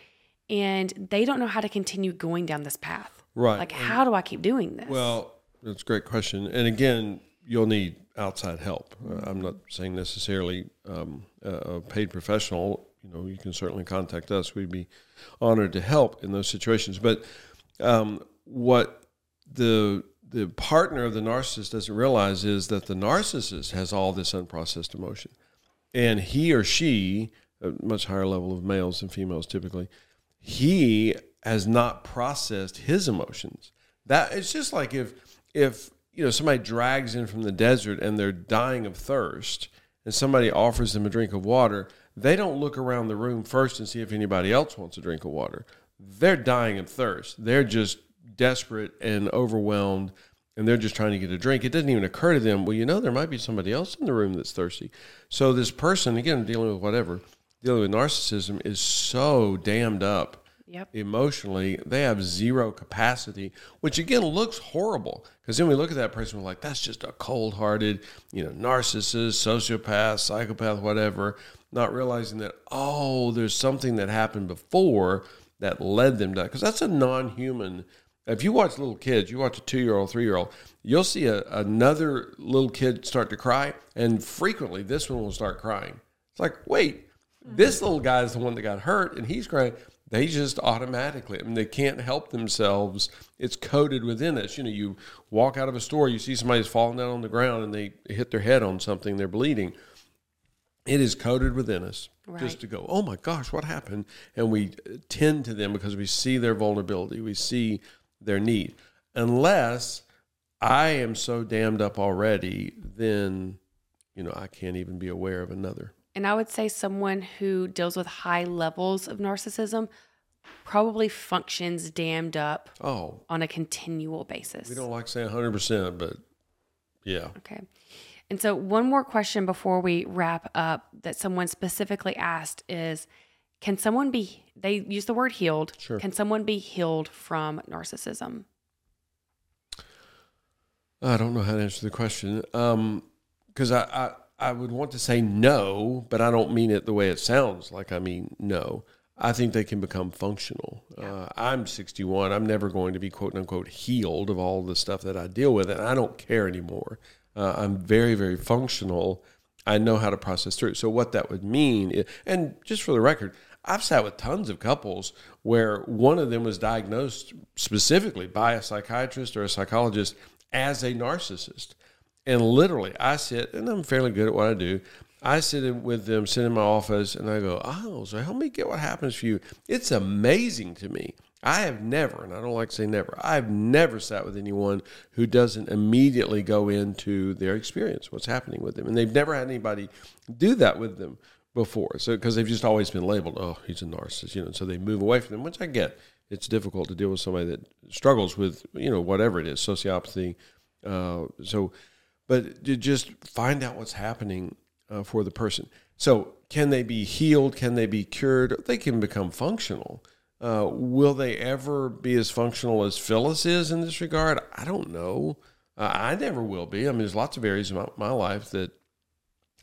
and they don't know how to continue going down this path. Right. Like, how do I keep doing this? Well, that's a great question. And again, you'll need outside help. Uh, I'm not saying necessarily um, a a paid professional. You know, you can certainly contact us. We'd be honored to help in those situations. But um, what the the partner of the narcissist doesn't realize is that the narcissist has all this unprocessed emotion, and he or she, a much higher level of males and females typically, he has not processed his emotions. That it's just like if if you know somebody drags in from the desert and they're dying of thirst and somebody offers them a drink of water, they don't look around the room first and see if anybody else wants a drink of water. They're dying of thirst. They're just desperate and overwhelmed and they're just trying to get a drink. It doesn't even occur to them, well, you know, there might be somebody else in the room that's thirsty. So this person, again, dealing with whatever, dealing with narcissism is so dammed up Yep. emotionally, they have zero capacity, which again looks horrible. Because then we look at that person, we're like, that's just a cold hearted, you know, narcissist, sociopath, psychopath, whatever, not realizing that, oh, there's something that happened before that led them to that. Because that's a non human. If you watch little kids, you watch a two year old, three year old, you'll see a, another little kid start to cry, and frequently this one will start crying. It's like, wait, mm-hmm. this little guy is the one that got hurt, and he's crying. They just automatically, I mean, they can't help themselves. It's coded within us. You know, you walk out of a store, you see somebody's falling down on the ground, and they hit their head on something, they're bleeding. It is coded within us Right. just to go, oh my gosh, what happened? And we tend to them because we see their vulnerability, we see their need. Unless I am so damned up already, then, you know, I can't even be aware of another. And I would say someone who deals with high levels of narcissism probably functions damned up Oh, on a continual basis. we don't like saying 100%, but yeah. Okay. And so, one more question before we wrap up that someone specifically asked is Can someone be, they use the word healed. Sure. Can someone be healed from narcissism? I don't know how to answer the question. Um, because I, I, I would want to say no, but I don't mean it the way it sounds like I mean no. I think they can become functional. Uh, I'm 61. I'm never going to be quote unquote healed of all the stuff that I deal with, and I don't care anymore. Uh, I'm very, very functional. I know how to process through. So what that would mean, i- and just for the record, I've sat with tons of couples where one of them was diagnosed specifically by a psychiatrist or a psychologist as a narcissist. And literally, I sit, and I'm fairly good at what I do. I sit with them, sit in my office, and I go, Oh, so help me get what happens for you. It's amazing to me. I have never, and I don't like to say never, I've never sat with anyone who doesn't immediately go into their experience, what's happening with them. And they've never had anybody do that with them before. So, because they've just always been labeled, oh, he's a narcissist, you know, so they move away from them, which I get. It's difficult to deal with somebody that struggles with, you know, whatever it is, sociopathy. Uh, so, but to just find out what's happening uh, for the person. So, can they be healed? Can they be cured? They can become functional. Uh, will they ever be as functional as Phyllis is in this regard? I don't know. Uh, I never will be. I mean, there's lots of areas of my, my life that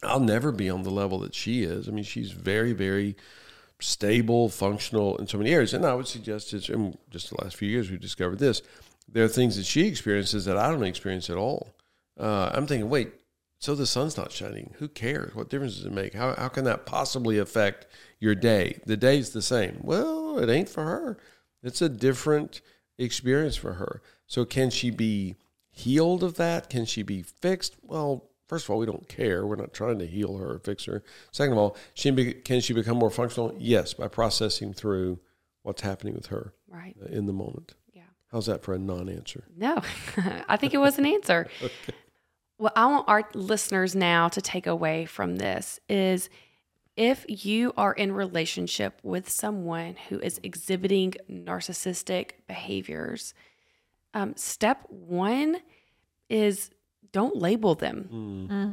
I'll never be on the level that she is. I mean, she's very, very stable, functional in so many areas. And I would suggest it's just the last few years we've discovered this. There are things that she experiences that I don't experience at all. Uh, I'm thinking, wait, so the sun's not shining. Who cares? What difference does it make? How, how can that possibly affect your day? The day's the same. Well, it ain't for her. It's a different experience for her. So can she be healed of that? Can she be fixed? Well, first of all, we don't care. We're not trying to heal her or fix her. Second of all, she be, can she become more functional? Yes, by processing through what's happening with her Right. in the moment. Yeah. How's that for a non-answer? No, I think it was an answer. What I want our listeners now to take away from this is if you are in relationship with someone who is exhibiting narcissistic behaviors, um, step one is don't label them.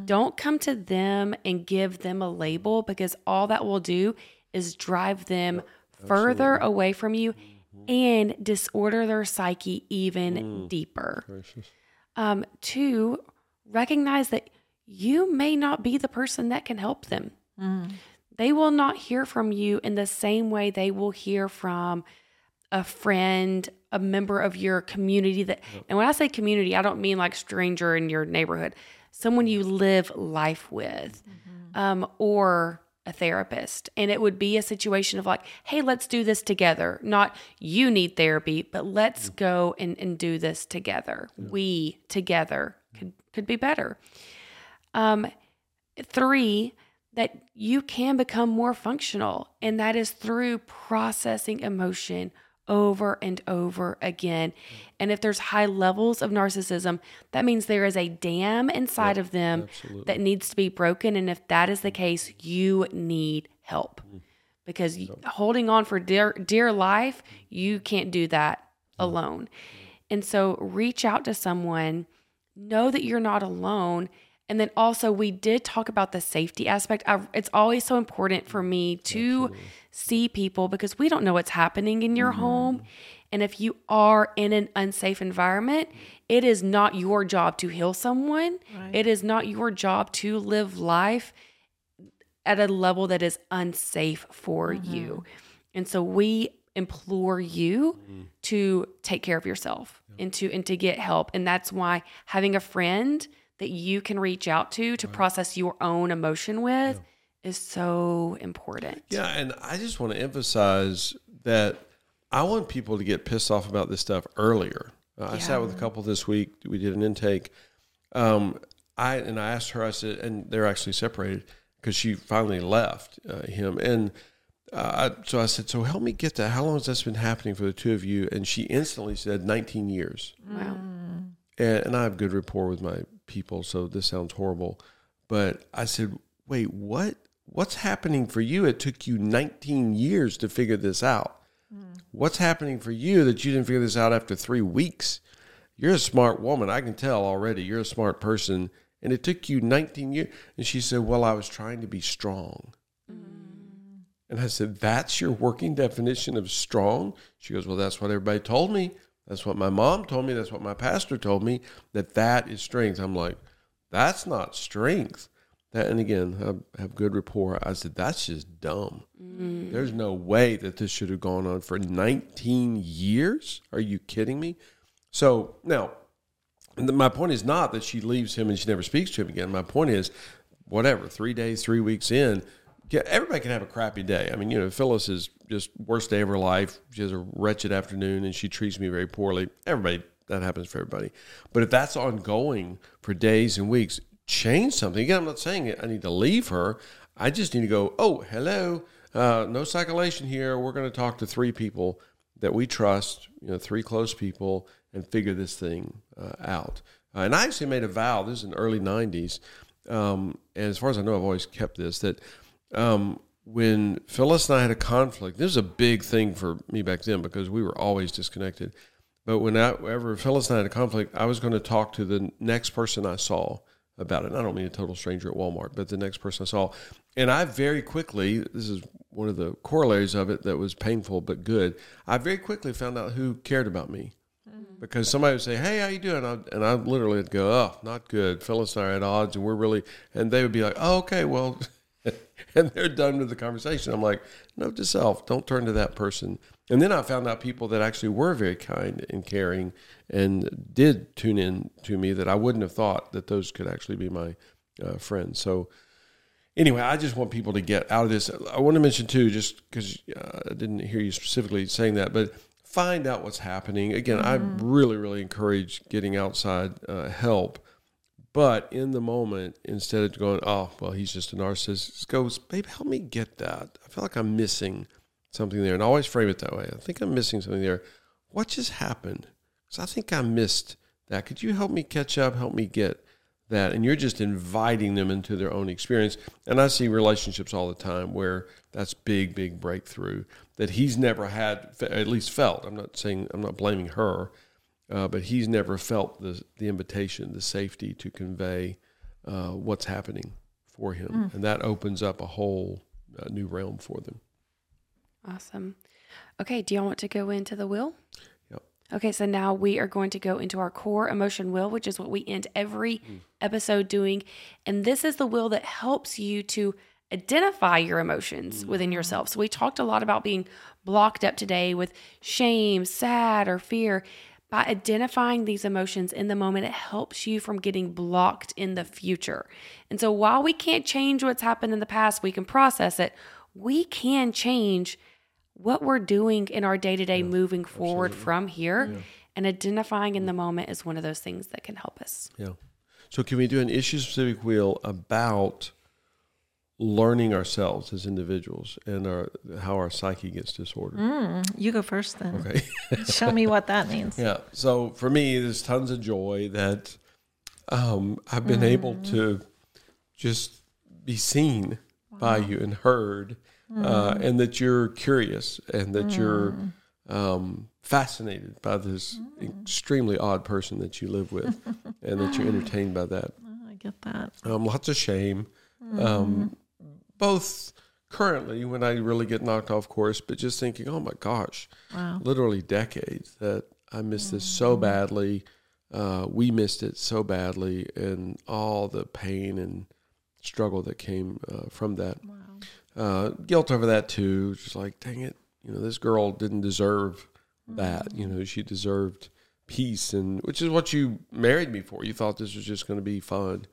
Don't come to them and give them a label because all that will do is drive them further away from you and disorder their psyche even deeper. Um, two, recognize that you may not be the person that can help them. They will not hear from you in the same way they will hear from a friend, a member of your community that and when I say community, I don't mean like stranger in your neighborhood, someone you live life with. Um, or a therapist. And it would be a situation of like, hey, let's do this together. Not you need therapy, but let's go and, and do this together. We together could could be better. Um, three, that you can become more functional, and that is through processing emotion over and over again. And if there's high levels of narcissism, that means there is a dam inside of them absolutely. that needs to be broken. And if that is the case, you need help mm. because y holding on for dear dear life, you can't do that mm. alone. And so reach out to someone, know that you're not alone, And then also, we did talk about the safety aspect. I, it's always so important for me to see people because we don't know what's happening in your mm-hmm. home. And if you are in an unsafe environment, it is not your job to heal someone. It is not your job to live life at a level that is unsafe for mm-hmm. you. And so we implore you mm-hmm. to take care of yourself and to and to get help. And that's why having a friend that you can reach out to to process your own emotion with is so important. Yeah, and I just want to emphasize that I want people to get pissed off about this stuff earlier. Uh, I sat with a couple this week. We did an intake. Um, I and I asked her. I said, and they're actually separated because she finally left uh, him. And uh, I, so I said, so help me get that. How long has this been happening for the two of you? And she instantly said, 19 years. Wow. And, and I have good rapport with my people, so this sounds horrible. But I said, wait, what? What's happening for you? It took you 19 years to figure this out. Hmm. What's happening for you that you didn't figure this out after three weeks? You're a smart woman. I can tell already. You're a smart person. And it took you 19 years. And she said, Well, I was trying to be strong. Hmm. And I said, That's your working definition of strong? She goes, Well, that's what everybody told me. That's what my mom told me. That's what my pastor told me, that that is strength. I'm like, That's not strength. That, and again, I have good rapport. I said, That's just dumb. Mm. There's no way that this should have gone on for 19 years. Are you kidding me? So now, my point is not that she leaves him and she never speaks to him again. My point is, whatever, three days, three weeks in, yeah, everybody can have a crappy day. I mean, you know, Phyllis is just worst day of her life. She has a wretched afternoon and she treats me very poorly. Everybody, that happens for everybody. But if that's ongoing for days and weeks, change something. Again, I'm not saying I need to leave her. I just need to go, oh, hello, uh, no circulation here. We're going to talk to three people that we trust, you know, three close people, and figure this thing uh, out. Uh, and I actually made a vow. This is in the early '90s, um, and as far as I know, I've always kept this. That um, when Phyllis and I had a conflict, this was a big thing for me back then because we were always disconnected. But whenever Phyllis and I had a conflict, I was going to talk to the next person I saw about it. And I don't mean a total stranger at Walmart, but the next person I saw. And I very quickly, this is one of the corollaries of it that was painful but good. I very quickly found out who cared about me. Because somebody would say, "Hey, how you doing?" And I, and I literally would go, "Oh, not good." Phyllis and I are at odds, and we're really, and they would be like, "Oh, okay, well," and they're done with the conversation. I'm like, "Note to self: don't turn to that person." And then I found out people that actually were very kind and caring, and did tune in to me that I wouldn't have thought that those could actually be my uh, friends. So, anyway, I just want people to get out of this. I want to mention too, just because uh, I didn't hear you specifically saying that, but find out what's happening. Again, I really, really encourage getting outside uh, help. But in the moment, instead of going, oh, well, he's just a narcissist, just goes, babe, help me get that. I feel like I'm missing something there. And I always frame it that way. I think I'm missing something there. What just happened? Because I think I missed that. Could you help me catch up, help me get that? And you're just inviting them into their own experience. And I see relationships all the time where that's big, big breakthrough that he's never had, at least felt. I'm not saying, I'm not blaming her, uh, but he's never felt the, the invitation, the safety to convey uh, what's happening for him. And that opens up a whole uh, new realm for them. Awesome. Okay, do y'all want to go into the will? Yep. Okay, so now we are going to go into our core emotion wheel, which is what we end every episode doing. And this is the will that helps you to identify your emotions within yourself. So we talked a lot about being blocked up today with shame, sad, or fear. By identifying these emotions in the moment, it helps you from getting blocked in the future. And so while we can't change what's happened in the past, we can process it. We can change what we're doing in our day to day moving forward from here. And identifying in the mm. moment is one of those things that can help us. Yeah. So, can we do an issue specific wheel about learning ourselves as individuals and our how our psyche gets disordered? You go first then. Okay. Show me what that means. yeah. So, for me, there's tons of joy that um, I've been able to just be seen by you and heard, uh, and that you're curious and that you're um, fascinated by this extremely odd person that you live with, and that you're entertained by that. Oh, get that. Um, lots of shame, um, both currently when I really get knocked off course, but just thinking, oh my gosh, Wow. literally decades that I missed this so badly. Uh, we missed it so badly, and all the pain and struggle that came uh, from that. Wow. Uh, guilt over that too. Just like, dang it, you know, this girl didn't deserve that. You know, she deserved peace, and which is what you married me for. You thought this was just going to be fun,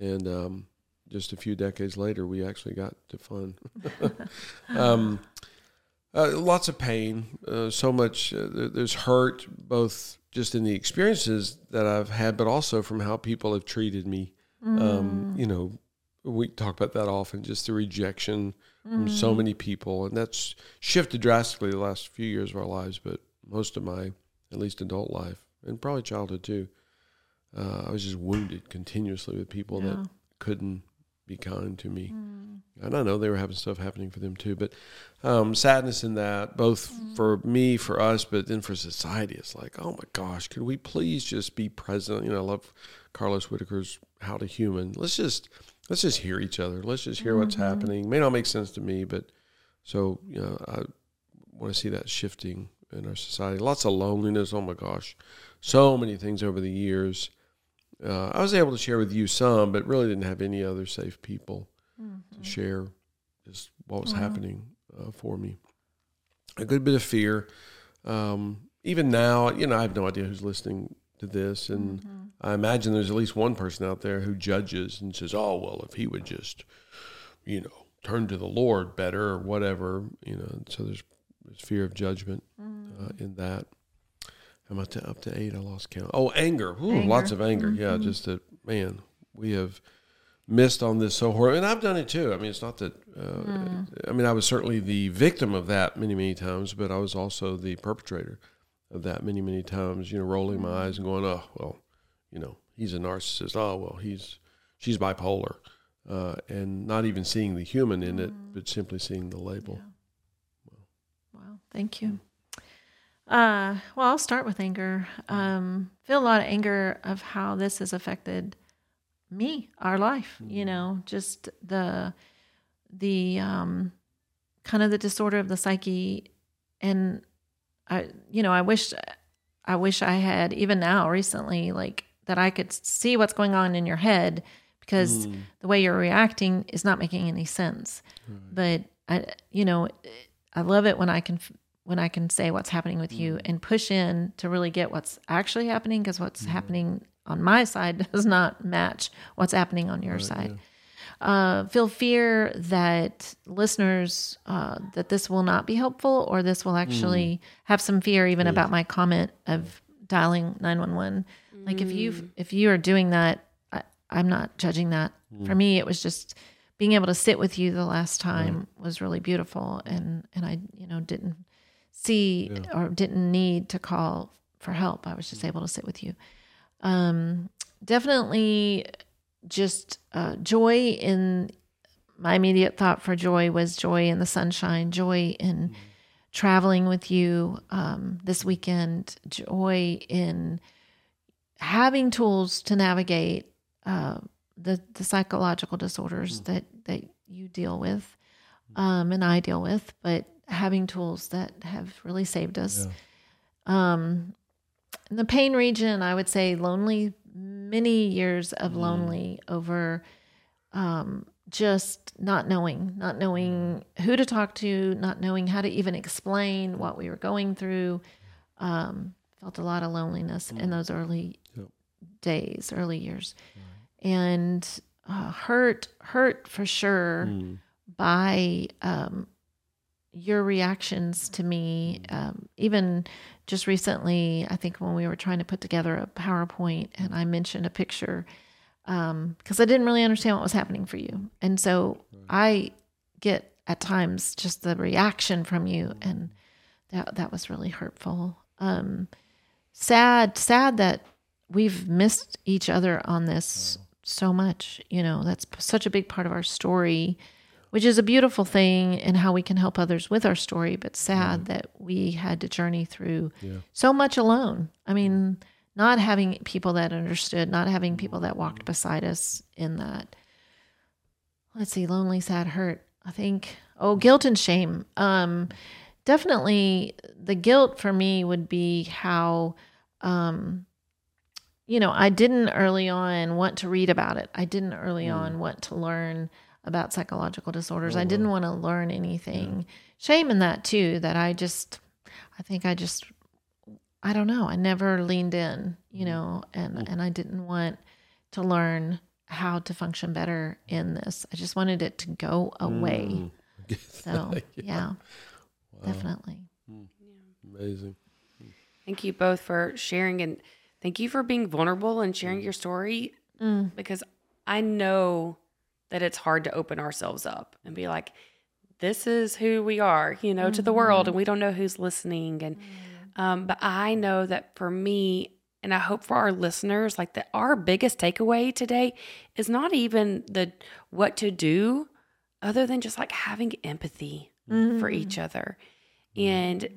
and um, just a few decades later, we actually got to fun. um, uh, lots of pain, uh, so much. Uh, there's hurt, both just in the experiences that I've had, but also from how people have treated me. Um, you know, we talk about that often, just the rejection from so many people, and that's shifted drastically the last few years of our lives. But most of my, at least adult life, and probably childhood too, uh, I was just wounded continuously with people Yeah. that couldn't be kind to me. Mm. And I know they were having stuff happening for them too, but um, sadness in that, both mm. for me, for us, but then for society. It's like, oh my gosh, could we please just be present? You know, I love Carlos Whittaker's "How to Human." Let's just let's just hear each other. Let's just hear what's mm-hmm. happening. May not make sense to me, but so you know, I want to see that shifting in our society. Lots of loneliness. Oh my gosh, so many things over the years. Uh, I was able to share with you some, but really didn't have any other safe people to share just what was happening uh, for me. A good bit of fear. Um, even now, you know, I have no idea who's listening to this, and I imagine there's at least one person out there who judges and says, "Oh, well, if he would just, you know, turn to the Lord better or whatever," you know. So there's, there's fear of judgment uh, in that. I'm up to up to eight. I lost count. Oh, anger. Ooh, Anger. Lots of anger. Yeah, just that man. We have missed on this so horrible, and I've done it too. I mean, it's not that. Uh, I mean, I was certainly the victim of that many, many times, but I was also the perpetrator of that many, many times. You know, rolling my eyes and going, "Oh, well, you know, he's a narcissist. Oh, well, he's she's bipolar," uh, and not even seeing the human in it, but simply seeing the label. Wow, thank you. Uh, well, I'll start with anger. Um, feel a lot of anger of how this has affected me, our life. You know, just the the um, kind of the disorder of the psyche, and I, you know, I wish, I wish I had even now recently, like that I could see what's going on in your head because the way you're reacting is not making any sense. But I, you know, I love it when I can when I can say what's happening with you mm. and push in to really get what's actually happening because what's mm-hmm. happening on my side does not match what's happening on your side. Uh, feel fear that listeners uh, that this will not be helpful or this will actually mm. have some fear even about my comment of dialing 911 like if you mm. if you are doing that I, i'm not judging that. For me it was just being able to sit with you the last time was really beautiful and and i you know didn't see or didn't need to call for help. I was just able to sit with you. Um definitely just uh, joy in my immediate thought for joy was joy in the sunshine joy in traveling with you um, this weekend joy in having tools to navigate uh, the the psychological disorders that that you deal with um, and I deal with, but having tools that have really saved us. Um, in the pain region, I would say lonely, many years of lonely over um, just not knowing, not knowing who to talk to, not knowing how to even explain what we were going through. Um, felt a lot of loneliness in those early Yep. days, early years, and uh, hurt, hurt for sure by um, your reactions to me. Um, even just recently, I think when we were trying to put together a PowerPoint, and I mentioned a picture because I didn't really understand what was happening for you, and so I get at times just the reaction from you, and that that was really hurtful. Um, sad, sad that we've missed each other on this so much. You know, that's such a big part of our story, which is a beautiful thing and how we can help others with our story, but sad that we had to journey through so much alone. I mean, not having people that understood, not having people that walked beside us in that. Let's see, lonely, sad, hurt. I think, oh, guilt and shame. Um, definitely the guilt for me would be how, um, you know, I didn't early on want to read about it. I didn't early mm. on want to learn about psychological disorders. Oh, I didn't want to learn anything. Yeah. Shame in that too, that I just, I think I just, I don't know. I never leaned in, you mm. know, and, mm. and I didn't want to learn how to function better in this. I just wanted it to go away. Mm. So, yeah, yeah wow. definitely. Mm. Amazing. Thank you both for sharing and thank you for being vulnerable and sharing your story mm. because I know that it's hard to open ourselves up and be like, this is who we are, you know, mm-hmm. to the world, and mm-hmm. we don't know who's listening. And, mm. um, but I know that for me, and I hope for our listeners, like that our biggest takeaway today is not even the what to do, other than just like having empathy mm-hmm. for each other. And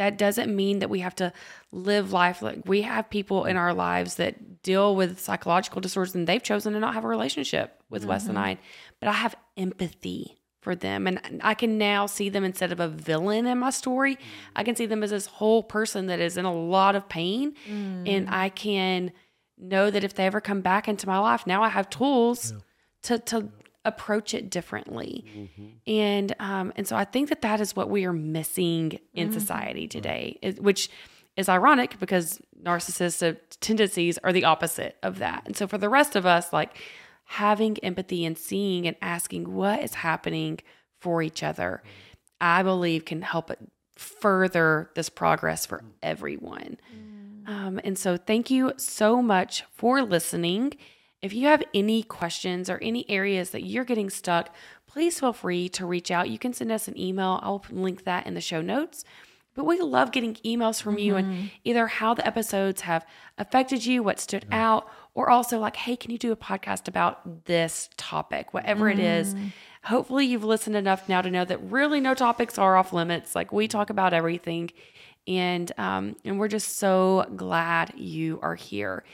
that doesn't mean that we have to live life like we have people in our lives that deal with psychological disorders and they've chosen to not have a relationship with mm-hmm. Wes and I. But I have empathy for them. And I can now see them instead of a villain in my story, I can see them as this whole person that is in a lot of pain. Mm. And I can know that if they ever come back into my life, now I have tools yeah. to, to approach it differently. Mm-hmm. And, um, and so I think that that is what we are missing in mm-hmm. society today, which is ironic because narcissistic tendencies are the opposite of that. And so for the rest of us, like, having empathy and seeing and asking what is happening for each other, I believe can help it further this progress for everyone. Mm. Um, and so, thank you so much for listening. If you have any questions or any areas that you're getting stuck, please feel free to reach out. You can send us an email. I'll link that in the show notes. But we love getting emails from mm-hmm. you and mm-hmm. either how the episodes have affected you, what stood out, or also like, hey, can you do a podcast about this topic, whatever mm. it is? Mm. Hopefully, you've listened enough now to know that really no topics are off limits. Like we talk about everything, and um, and we're just so glad you are here.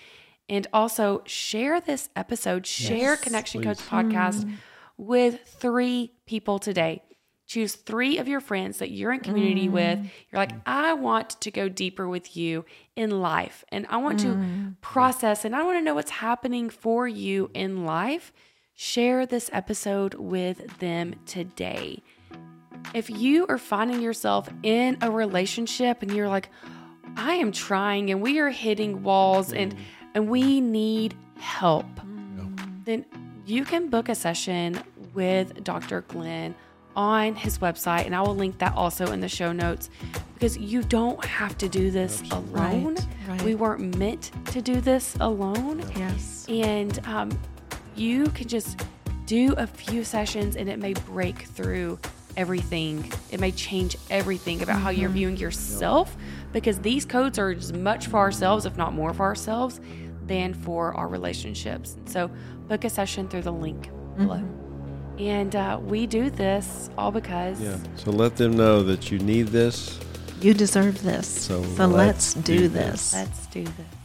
And also share this episode, share yes, Connection please. Codes podcast mm. with three people today. Choose three of your friends that you're in community mm. with. You're like, I want to go deeper with you in life, and I want mm. to process, and I want to know what's happening for you in life. Share this episode with them today. If you are finding yourself in a relationship and you're like, I am trying and we are hitting walls and and we need help, then you can book a session with Dr. Glenn on his website, and I will link that also in the show notes because you don't have to do this alone. Right, right. We weren't meant to do this alone. Yes. And um, you can just do a few sessions and it may break through everything. It may change everything about mm-hmm. how you're mm-hmm. viewing yourself because these codes are as much for ourselves, if not more for ourselves, than for our relationships. And So book a session through the link below. Mm-hmm. And uh, we do this all because. Yeah. So let them know that you need this. You deserve this. So, so let's, let's, do, do this. this. Let's do this.